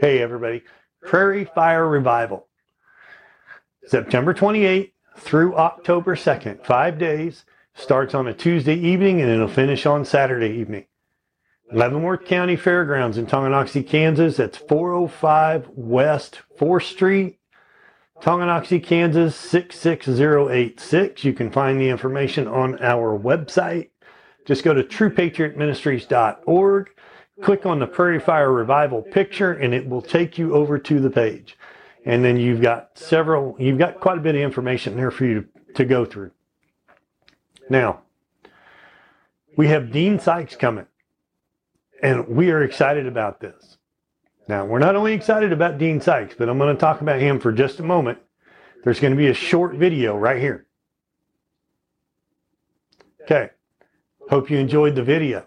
Hey, everybody. Prairie Fire Revival. September 28th through October 2nd. Five days. Starts on a Tuesday evening and it'll finish on Saturday evening. Leavenworth County Fairgrounds in Tonganoxie, Kansas. That's 405 West 4th Street, Tonganoxie, Kansas 66086. You can find the information on our website. Just go to truepatriotministries.org click on the Prairie Fire Revival picture and it will take you over to the page. And then you've got several, you've got quite a bit of information there for you to, to go through. Now, we have Dean Sykes coming, and we are excited about this. Now, we're not only excited about Dean Sykes, but I'm going to talk about him for just a moment. There's going to be a short video right here. Okay. Hope you enjoyed the video.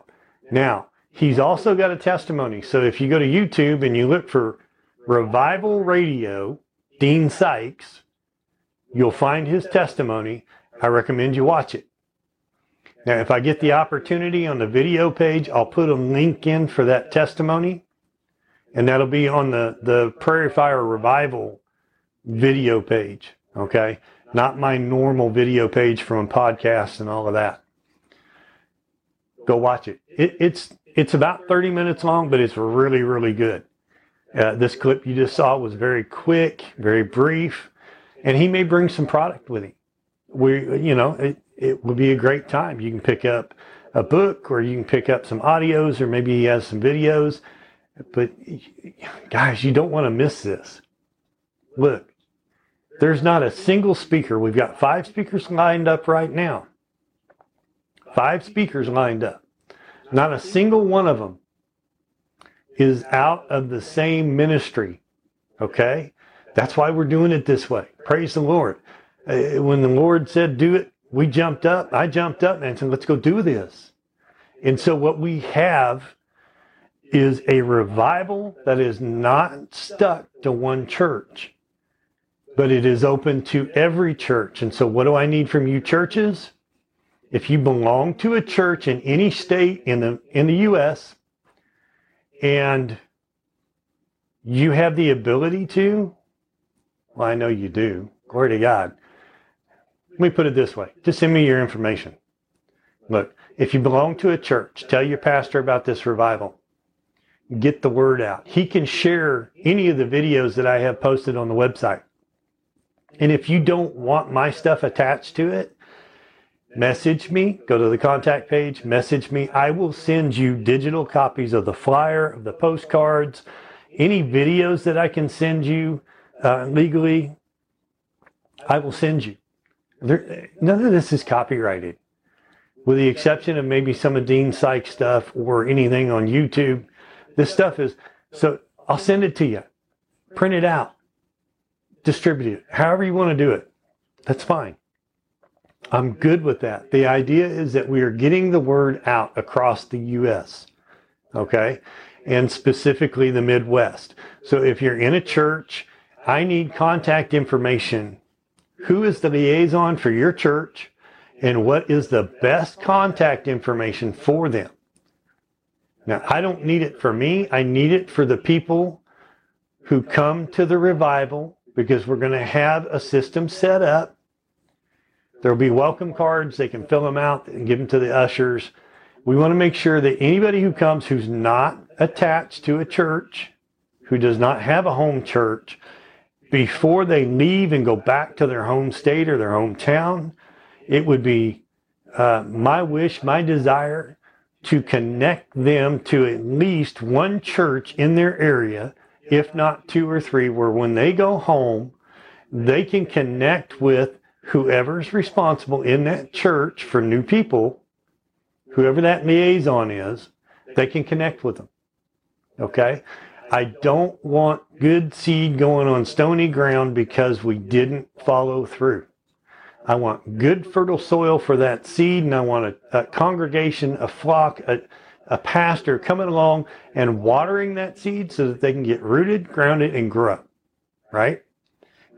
Now, He's also got a testimony. So if you go to YouTube and you look for Revival Radio, Dean Sykes, you'll find his testimony. I recommend you watch it. Now, if I get the opportunity on the video page, I'll put a link in for that testimony, and that'll be on the, the Prairie Fire Revival video page. Okay. Not my normal video page from podcasts and all of that. Go watch it. it it's it's about 30 minutes long, but it's really, really good. Uh, this clip you just saw was very quick, very brief, and he may bring some product with him. We, you know, it, it would be a great time. You can pick up a book or you can pick up some audios or maybe he has some videos. But guys, you don't want to miss this. Look, there's not a single speaker. We've got five speakers lined up right now. Five speakers lined up. Not a single one of them is out of the same ministry. Okay? That's why we're doing it this way. Praise the Lord. Uh, when the Lord said, do it, we jumped up. I jumped up and said, let's go do this. And so what we have is a revival that is not stuck to one church, but it is open to every church. And so what do I need from you churches? If you belong to a church in any state in the in the US and you have the ability to well I know you do. Glory to God. Let me put it this way. Just send me your information. Look if you belong to a church tell your pastor about this revival. Get the word out. He can share any of the videos that I have posted on the website. And if you don't want my stuff attached to it message me, go to the contact page, message me. I will send you digital copies of the flyer, of the postcards, any videos that I can send you uh, legally. I will send you. There, none of this is copyrighted, with the exception of maybe some of Dean Sykes stuff or anything on YouTube. This stuff is so. I'll send it to you. Print it out. Distribute it. However you want to do it. That's fine. I'm good with that. The idea is that we are getting the word out across the U.S. Okay. And specifically the Midwest. So if you're in a church, I need contact information. Who is the liaison for your church? And what is the best contact information for them? Now, I don't need it for me. I need it for the people who come to the revival because we're going to have a system set up There'll be welcome cards. They can fill them out and give them to the ushers. We want to make sure that anybody who comes who's not attached to a church, who does not have a home church, before they leave and go back to their home state or their hometown, it would be uh, my wish, my desire to connect them to at least one church in their area, if not two or three, where when they go home, they can connect with whoever's responsible in that church for new people, whoever that liaison is, they can connect with them. Okay? I don't want good seed going on stony ground because we didn't follow through. I want good fertile soil for that seed, and I want a, a congregation, a flock, a, a pastor coming along and watering that seed so that they can get rooted, grounded, and grow. Right?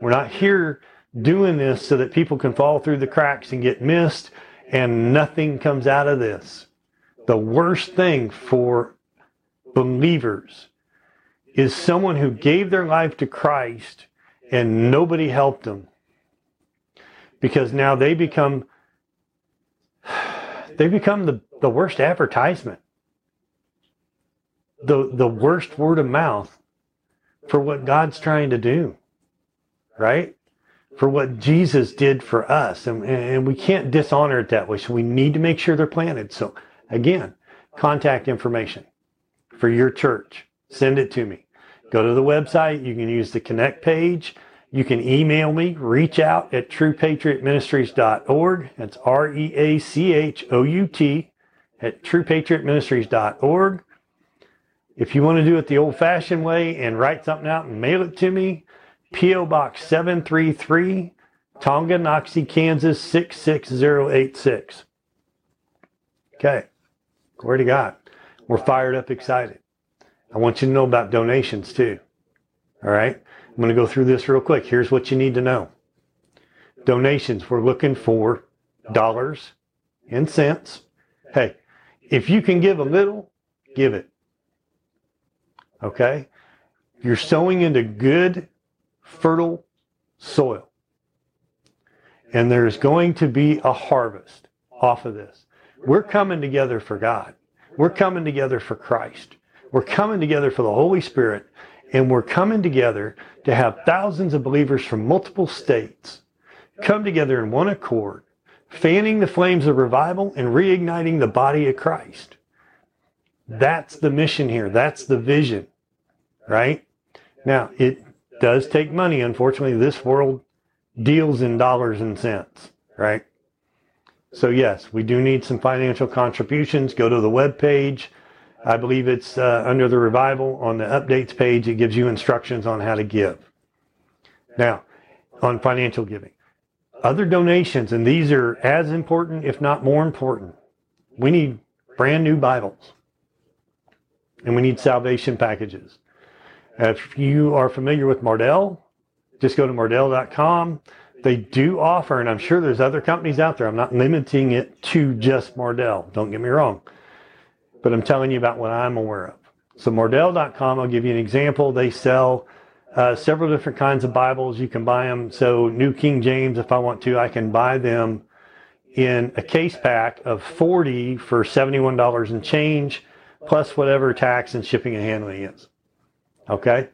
We're not here doing this so that people can fall through the cracks and get missed and nothing comes out of this. The worst thing for believers is someone who gave their life to Christ and nobody helped them. Because now they become they become the, the worst advertisement. The the worst word of mouth for what God's trying to do right for what Jesus did for us. And, and we can't dishonor it that way. So we need to make sure they're planted. So again contact information for your church. Send it to me. Go to the website. You can use the connect page. You can email me, reach out at truepatriotministries.org. That's R E A C H O U T at truepatriotministries.org. If you want to do it the old fashioned way and write something out and mail it to me, P.O. Box 733, Tonganoxie, Kansas 66086. Okay. Glory to God. We're fired up, excited. I want you to know about donations too. All right. I'm going to go through this real quick. Here's what you need to know. Donations, we're looking for dollars and cents. Hey, if you can give a little, give it. Okay? You're sowing into good, fertile soil. And there's going to be a harvest off of this. We're coming together for God. We're coming together for Christ. We're coming together for the Holy Spirit and we're coming together to have thousands of believers from multiple states come together in one accord, fanning the flames of revival and reigniting the body of Christ. That's the mission here. That's the vision, right? Now, it does take money. Unfortunately, this world deals in dollars and cents, right? So, yes, we do need some financial contributions. Go to the web page I believe it's uh, under the revival on the updates page. It gives you instructions on how to give. Now, on financial giving, other donations, and these are as important, if not more important. We need brand new Bibles, and we need salvation packages. If you are familiar with Mardel, just go to mardel.com. They do offer, and I'm sure there's other companies out there. I'm not limiting it to just Mardel. Don't get me wrong but I'm telling you about what I'm aware of. So Mardel.com, I'll give you an example. They sell uh, several different kinds of Bibles. You can buy them. So New King James, if I want to, I can buy them in a case pack of 40 for $71 and change, plus whatever tax and shipping and handling is. Okay?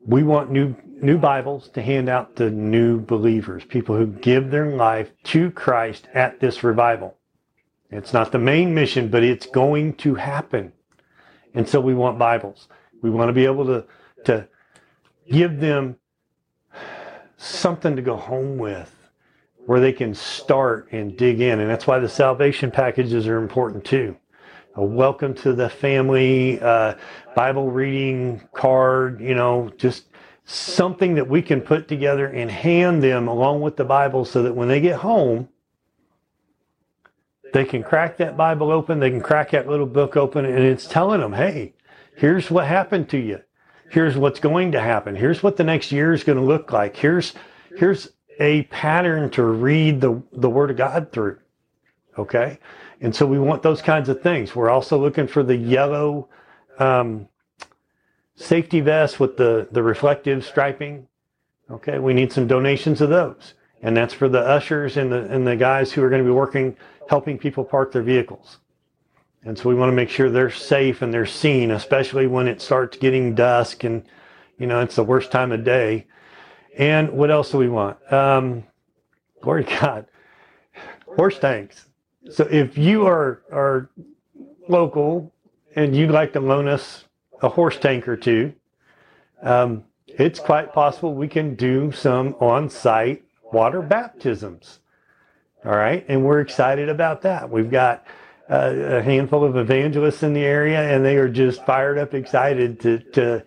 We want new new Bibles to hand out to new believers, people who give their life to Christ at this revival. It's not the main mission, but it's going to happen. And so we want Bibles. We want to be able to, to give them something to go home with where they can start and dig in. And that's why the salvation packages are important too. A welcome to the family, uh, Bible reading card, you know, just something that we can put together and hand them along with the Bible so that when they get home, they can crack that Bible open, they can crack that little book open, and it's telling them, hey, here's what happened to you. Here's what's going to happen. Here's what the next year is going to look like. Here's here's a pattern to read the, the Word of God through. Okay? And so we want those kinds of things. We're also looking for the yellow um, safety vest with the, the reflective striping. Okay, we need some donations of those. And that's for the ushers and the and the guys who are going to be working helping people park their vehicles. And so we want to make sure they're safe and they're seen, especially when it starts getting dusk and, you know, it's the worst time of day. And what else do we want? Um, glory to God. Horse tanks. So if you are, are local and you'd like to loan us a horse tank or two, um, it's quite possible we can do some on site water baptisms. All right. And we're excited about that. We've got uh, a handful of evangelists in the area and they are just fired up, excited to, to,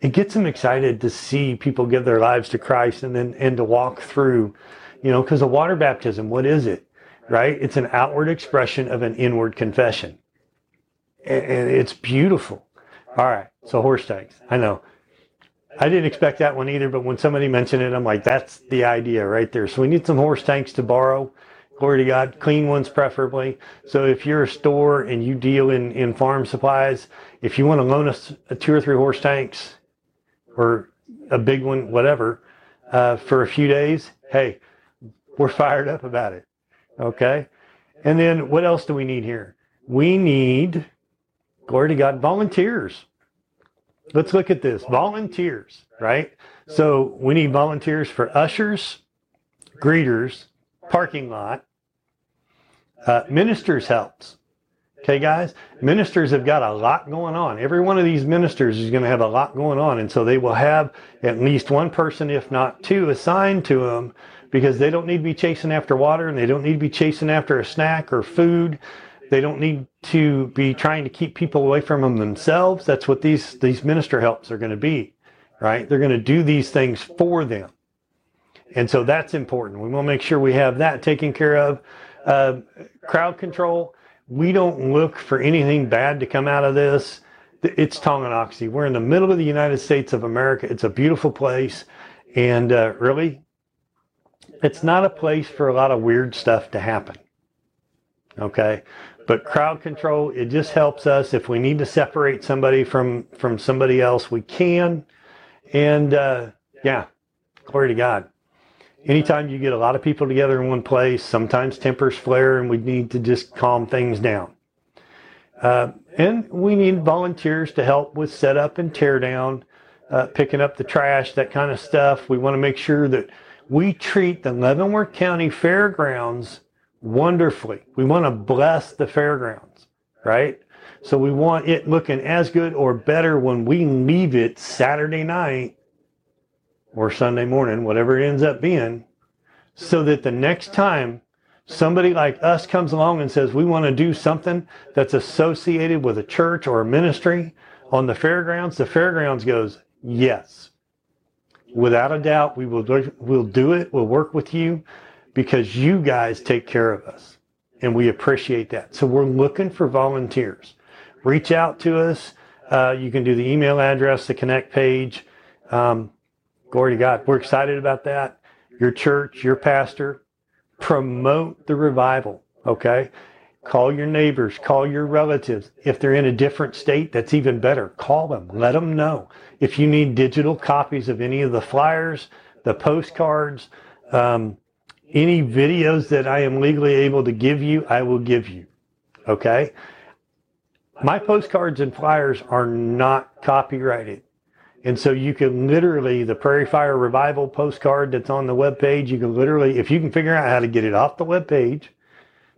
it gets them excited to see people give their lives to Christ and then, and to walk through, you know, because a water baptism, what is it? Right? It's an outward expression of an inward confession. And it's beautiful. All right. So horse tanks. I know I didn't expect that one either, but when somebody mentioned it, I'm like, that's the idea right there. So we need some horse tanks to borrow. Glory to God, clean ones preferably. So if you're a store and you deal in, in farm supplies if you want to loan us a two or three horse tanks or a big one, whatever, uh, for a few days, hey, we're fired up about it. Okay. And then what else do we need here? We need, glory to God, volunteers. Let's look at this. Volunteers, right? So we need volunteers for ushers, greeters, parking lot, uh, ministers helps. Okay, guys? Ministers have got a lot going on. Every one of these ministers is going to have a lot going on. And so they will have at least one person, if not two, assigned to them because they don't need to be chasing after water and they don't need to be chasing after a snack or food. They don't need to be trying to keep people away from them themselves. That's what these, these minister helps are going to be, right? They're going to do these things for them. And so that's important. We want to make sure we have that taken care of. Uh, crowd control we don't look for anything bad to come out of this. It's Tonganoxie. We're in the middle of the United States of America. It's a beautiful place. And uh, really, it's not a place for a lot of weird stuff to happen. Okay. But crowd control, it just helps us. If we need to separate somebody from, from somebody else, we can. And uh, yeah, glory to God anytime you get a lot of people together in one place, sometimes tempers flare and we need to just calm things down. Uh, and we need volunteers to help with setup and tear down, uh, picking up the trash, that kind of stuff. We want to make sure that we treat the Leavenworth County Fairgrounds wonderfully. We want to bless the fairgrounds, right? So we want it looking as good or better when we leave it Saturday night or Sunday morning, whatever it ends up being, so that the next time somebody like us comes along and says, we want to do something that's associated with a church or a ministry on the fairgrounds, the fairgrounds goes, yes. Without a doubt, we will do, we'll do it. We'll work with you because you guys take care of us. And we appreciate that. So we're looking for volunteers. Reach out to us. Uh, you can do the email address, the connect page. Um, Glory to God. We're excited about that. Your church, your pastor, promote the revival. Okay. Call your neighbors, call your relatives. If they're in a different state, that's even better. Call them, let them know. If you need digital copies of any of the flyers, the postcards, um, any videos that I am legally able to give you, I will give you. Okay? My postcards and flyers are not copyrighted. And so you can literally, the Prairie Fire Revival postcard that's on the web page, you can literally, if you can figure out how to get it off the web page,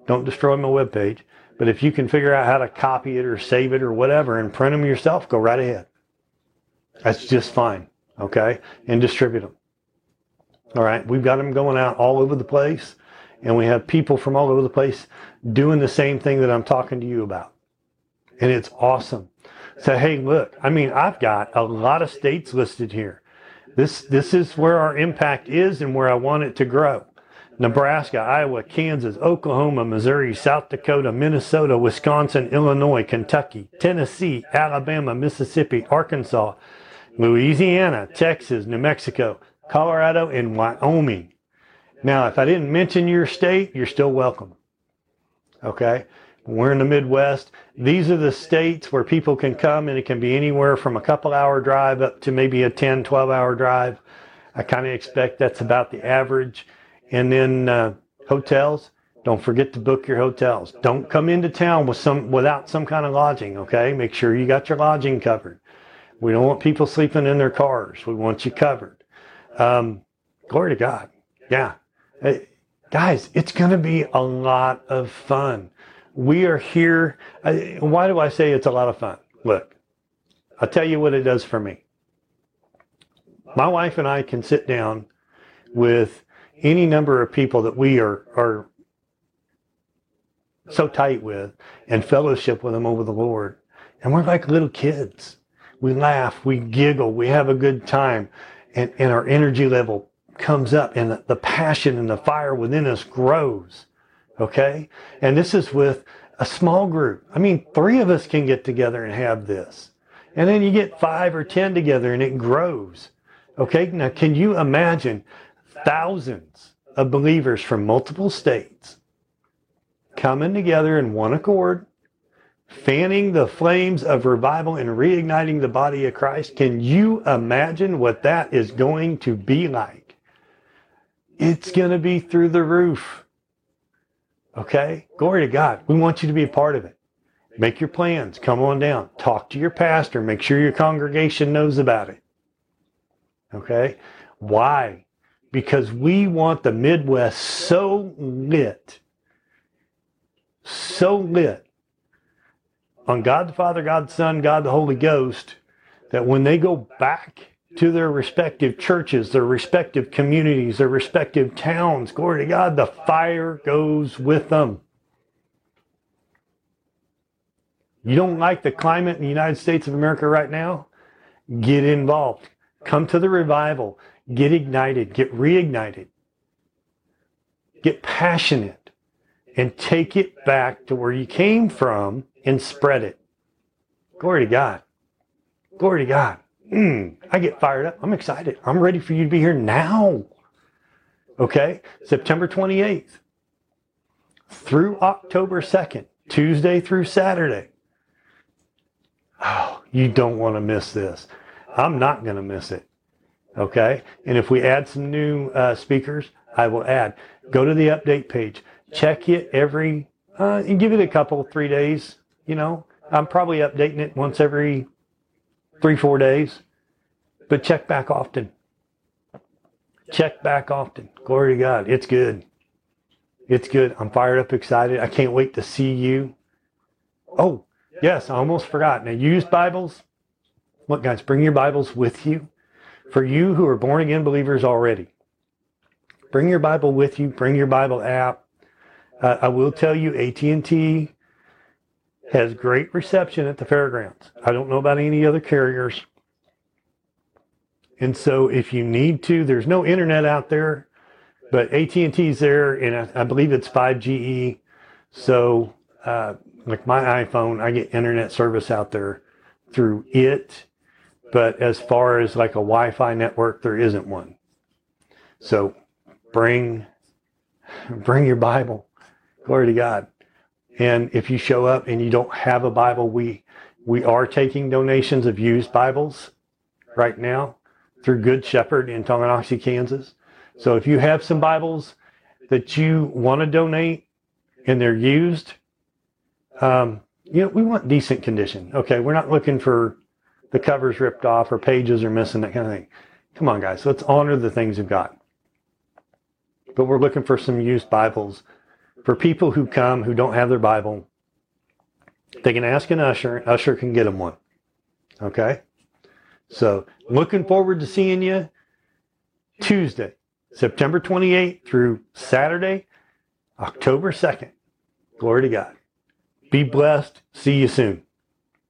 don't destroy my web page, but if you can figure out how to copy it or save it or whatever and print them yourself, go right ahead. That's just fine. Okay. And distribute them. All right. We've got them going out all over the place and we have people from all over the place doing the same thing that I'm talking to you about. And it's awesome So, hey, look, I mean, I've got a lot of states listed here. This, this is where our impact is and where I want it to grow. Nebraska, Iowa, Kansas, Oklahoma, Missouri, South Dakota, Minnesota, Wisconsin, Illinois, Kentucky, Tennessee, Alabama, Mississippi, Arkansas, Louisiana, Texas, New Mexico, Colorado, and Wyoming. Now, if I didn't mention your state, you're still welcome. Okay? We're in the Midwest. These are the states where people can come and it can be anywhere from a couple hour drive up to maybe a 10, 12 hour drive. I kind of expect that's about the average. And then uh, hotels, don't forget to book your hotels. Don't come into town with some without some kind of lodging, okay? Make sure you got your lodging covered. We don't want people sleeping in their cars. We want you covered. Um, glory to God. Yeah. Hey, guys, it's going to be a lot of fun we are here. Why do I say it's a lot of fun? Look, I'll tell you what it does for me. My wife and I can sit down with any number of people that we are, are so tight with and fellowship with them over the Lord. And we're like little kids. We laugh, we giggle, we have a good time, and, and our energy level comes up and the, the passion and the fire within us grows. Okay? And this is with a small group. I mean, three of us can get together and have this. And then you get five or 10 together and it grows. Okay? Now, can you imagine thousands of believers from multiple states coming together in one accord, fanning the flames of revival and reigniting the body of Christ. Can you imagine what that is going to be like? It's going to be through the roof. Okay? Glory to God. We want you to be a part of it. Make your plans. Come on down. Talk to your pastor. Make sure your congregation knows about it. Okay? Why? Because we want the Midwest so lit, so lit on God the Father, God the Son, God the Holy Ghost, that when they go back to their respective churches, their respective communities, their respective towns, glory to God, the fire goes with them. You don't like the climate in the United States of America right now? Get involved. Come to the revival. Get ignited. Get reignited. Get passionate and take it back to where you came from and spread it. Glory to God. Glory to God. Mm, I get fired up. I'm excited. I'm ready for you to be here now. Okay? September 28th through October 2nd, Tuesday through Saturday. Oh, you don't want to miss this. I'm not going to miss it. Okay? And if we add some new uh, speakers, I will add. Go to the update page. Check it every, uh, and give it a couple, three days. You know, I'm probably updating it once every three, four days, but check back often. Check back often. Glory to God. It's good. It's good. I'm fired up, excited. I can't wait to see you. Oh, yes, I almost forgot. Now, use Bibles. Look, guys, bring your Bibles with you. For you who are born again believers already, bring your Bible with you. Bring your Bible app. Uh, I will tell you, AT&T has great reception at the fairgrounds. I don't know about any other carriers. And so if you need to, there's no internet out there, but AT&T's there and I, I believe it's 5GE. So uh, like my iPhone, I get internet service out there through it. But as far as like a Wi-Fi network, there isn't one. So bring, bring your Bible. Glory to God. And if you show up and you don't have a Bible, we we are taking donations of used Bibles right now through Good Shepherd in Tonganoxie, Kansas. So if you have some Bibles that you want to donate and they're used, um, you know, we want decent condition. Okay, we're not looking for the covers ripped off or pages are missing, that kind of thing. Come on, guys, let's honor the things we've got. But we're looking for some used Bibles for people who come who don't have their Bible, they can ask an usher, and usher can get them one. Okay? So, looking forward to seeing you Tuesday, September 28th through Saturday, October 2nd. Glory to God. Be blessed. See you soon.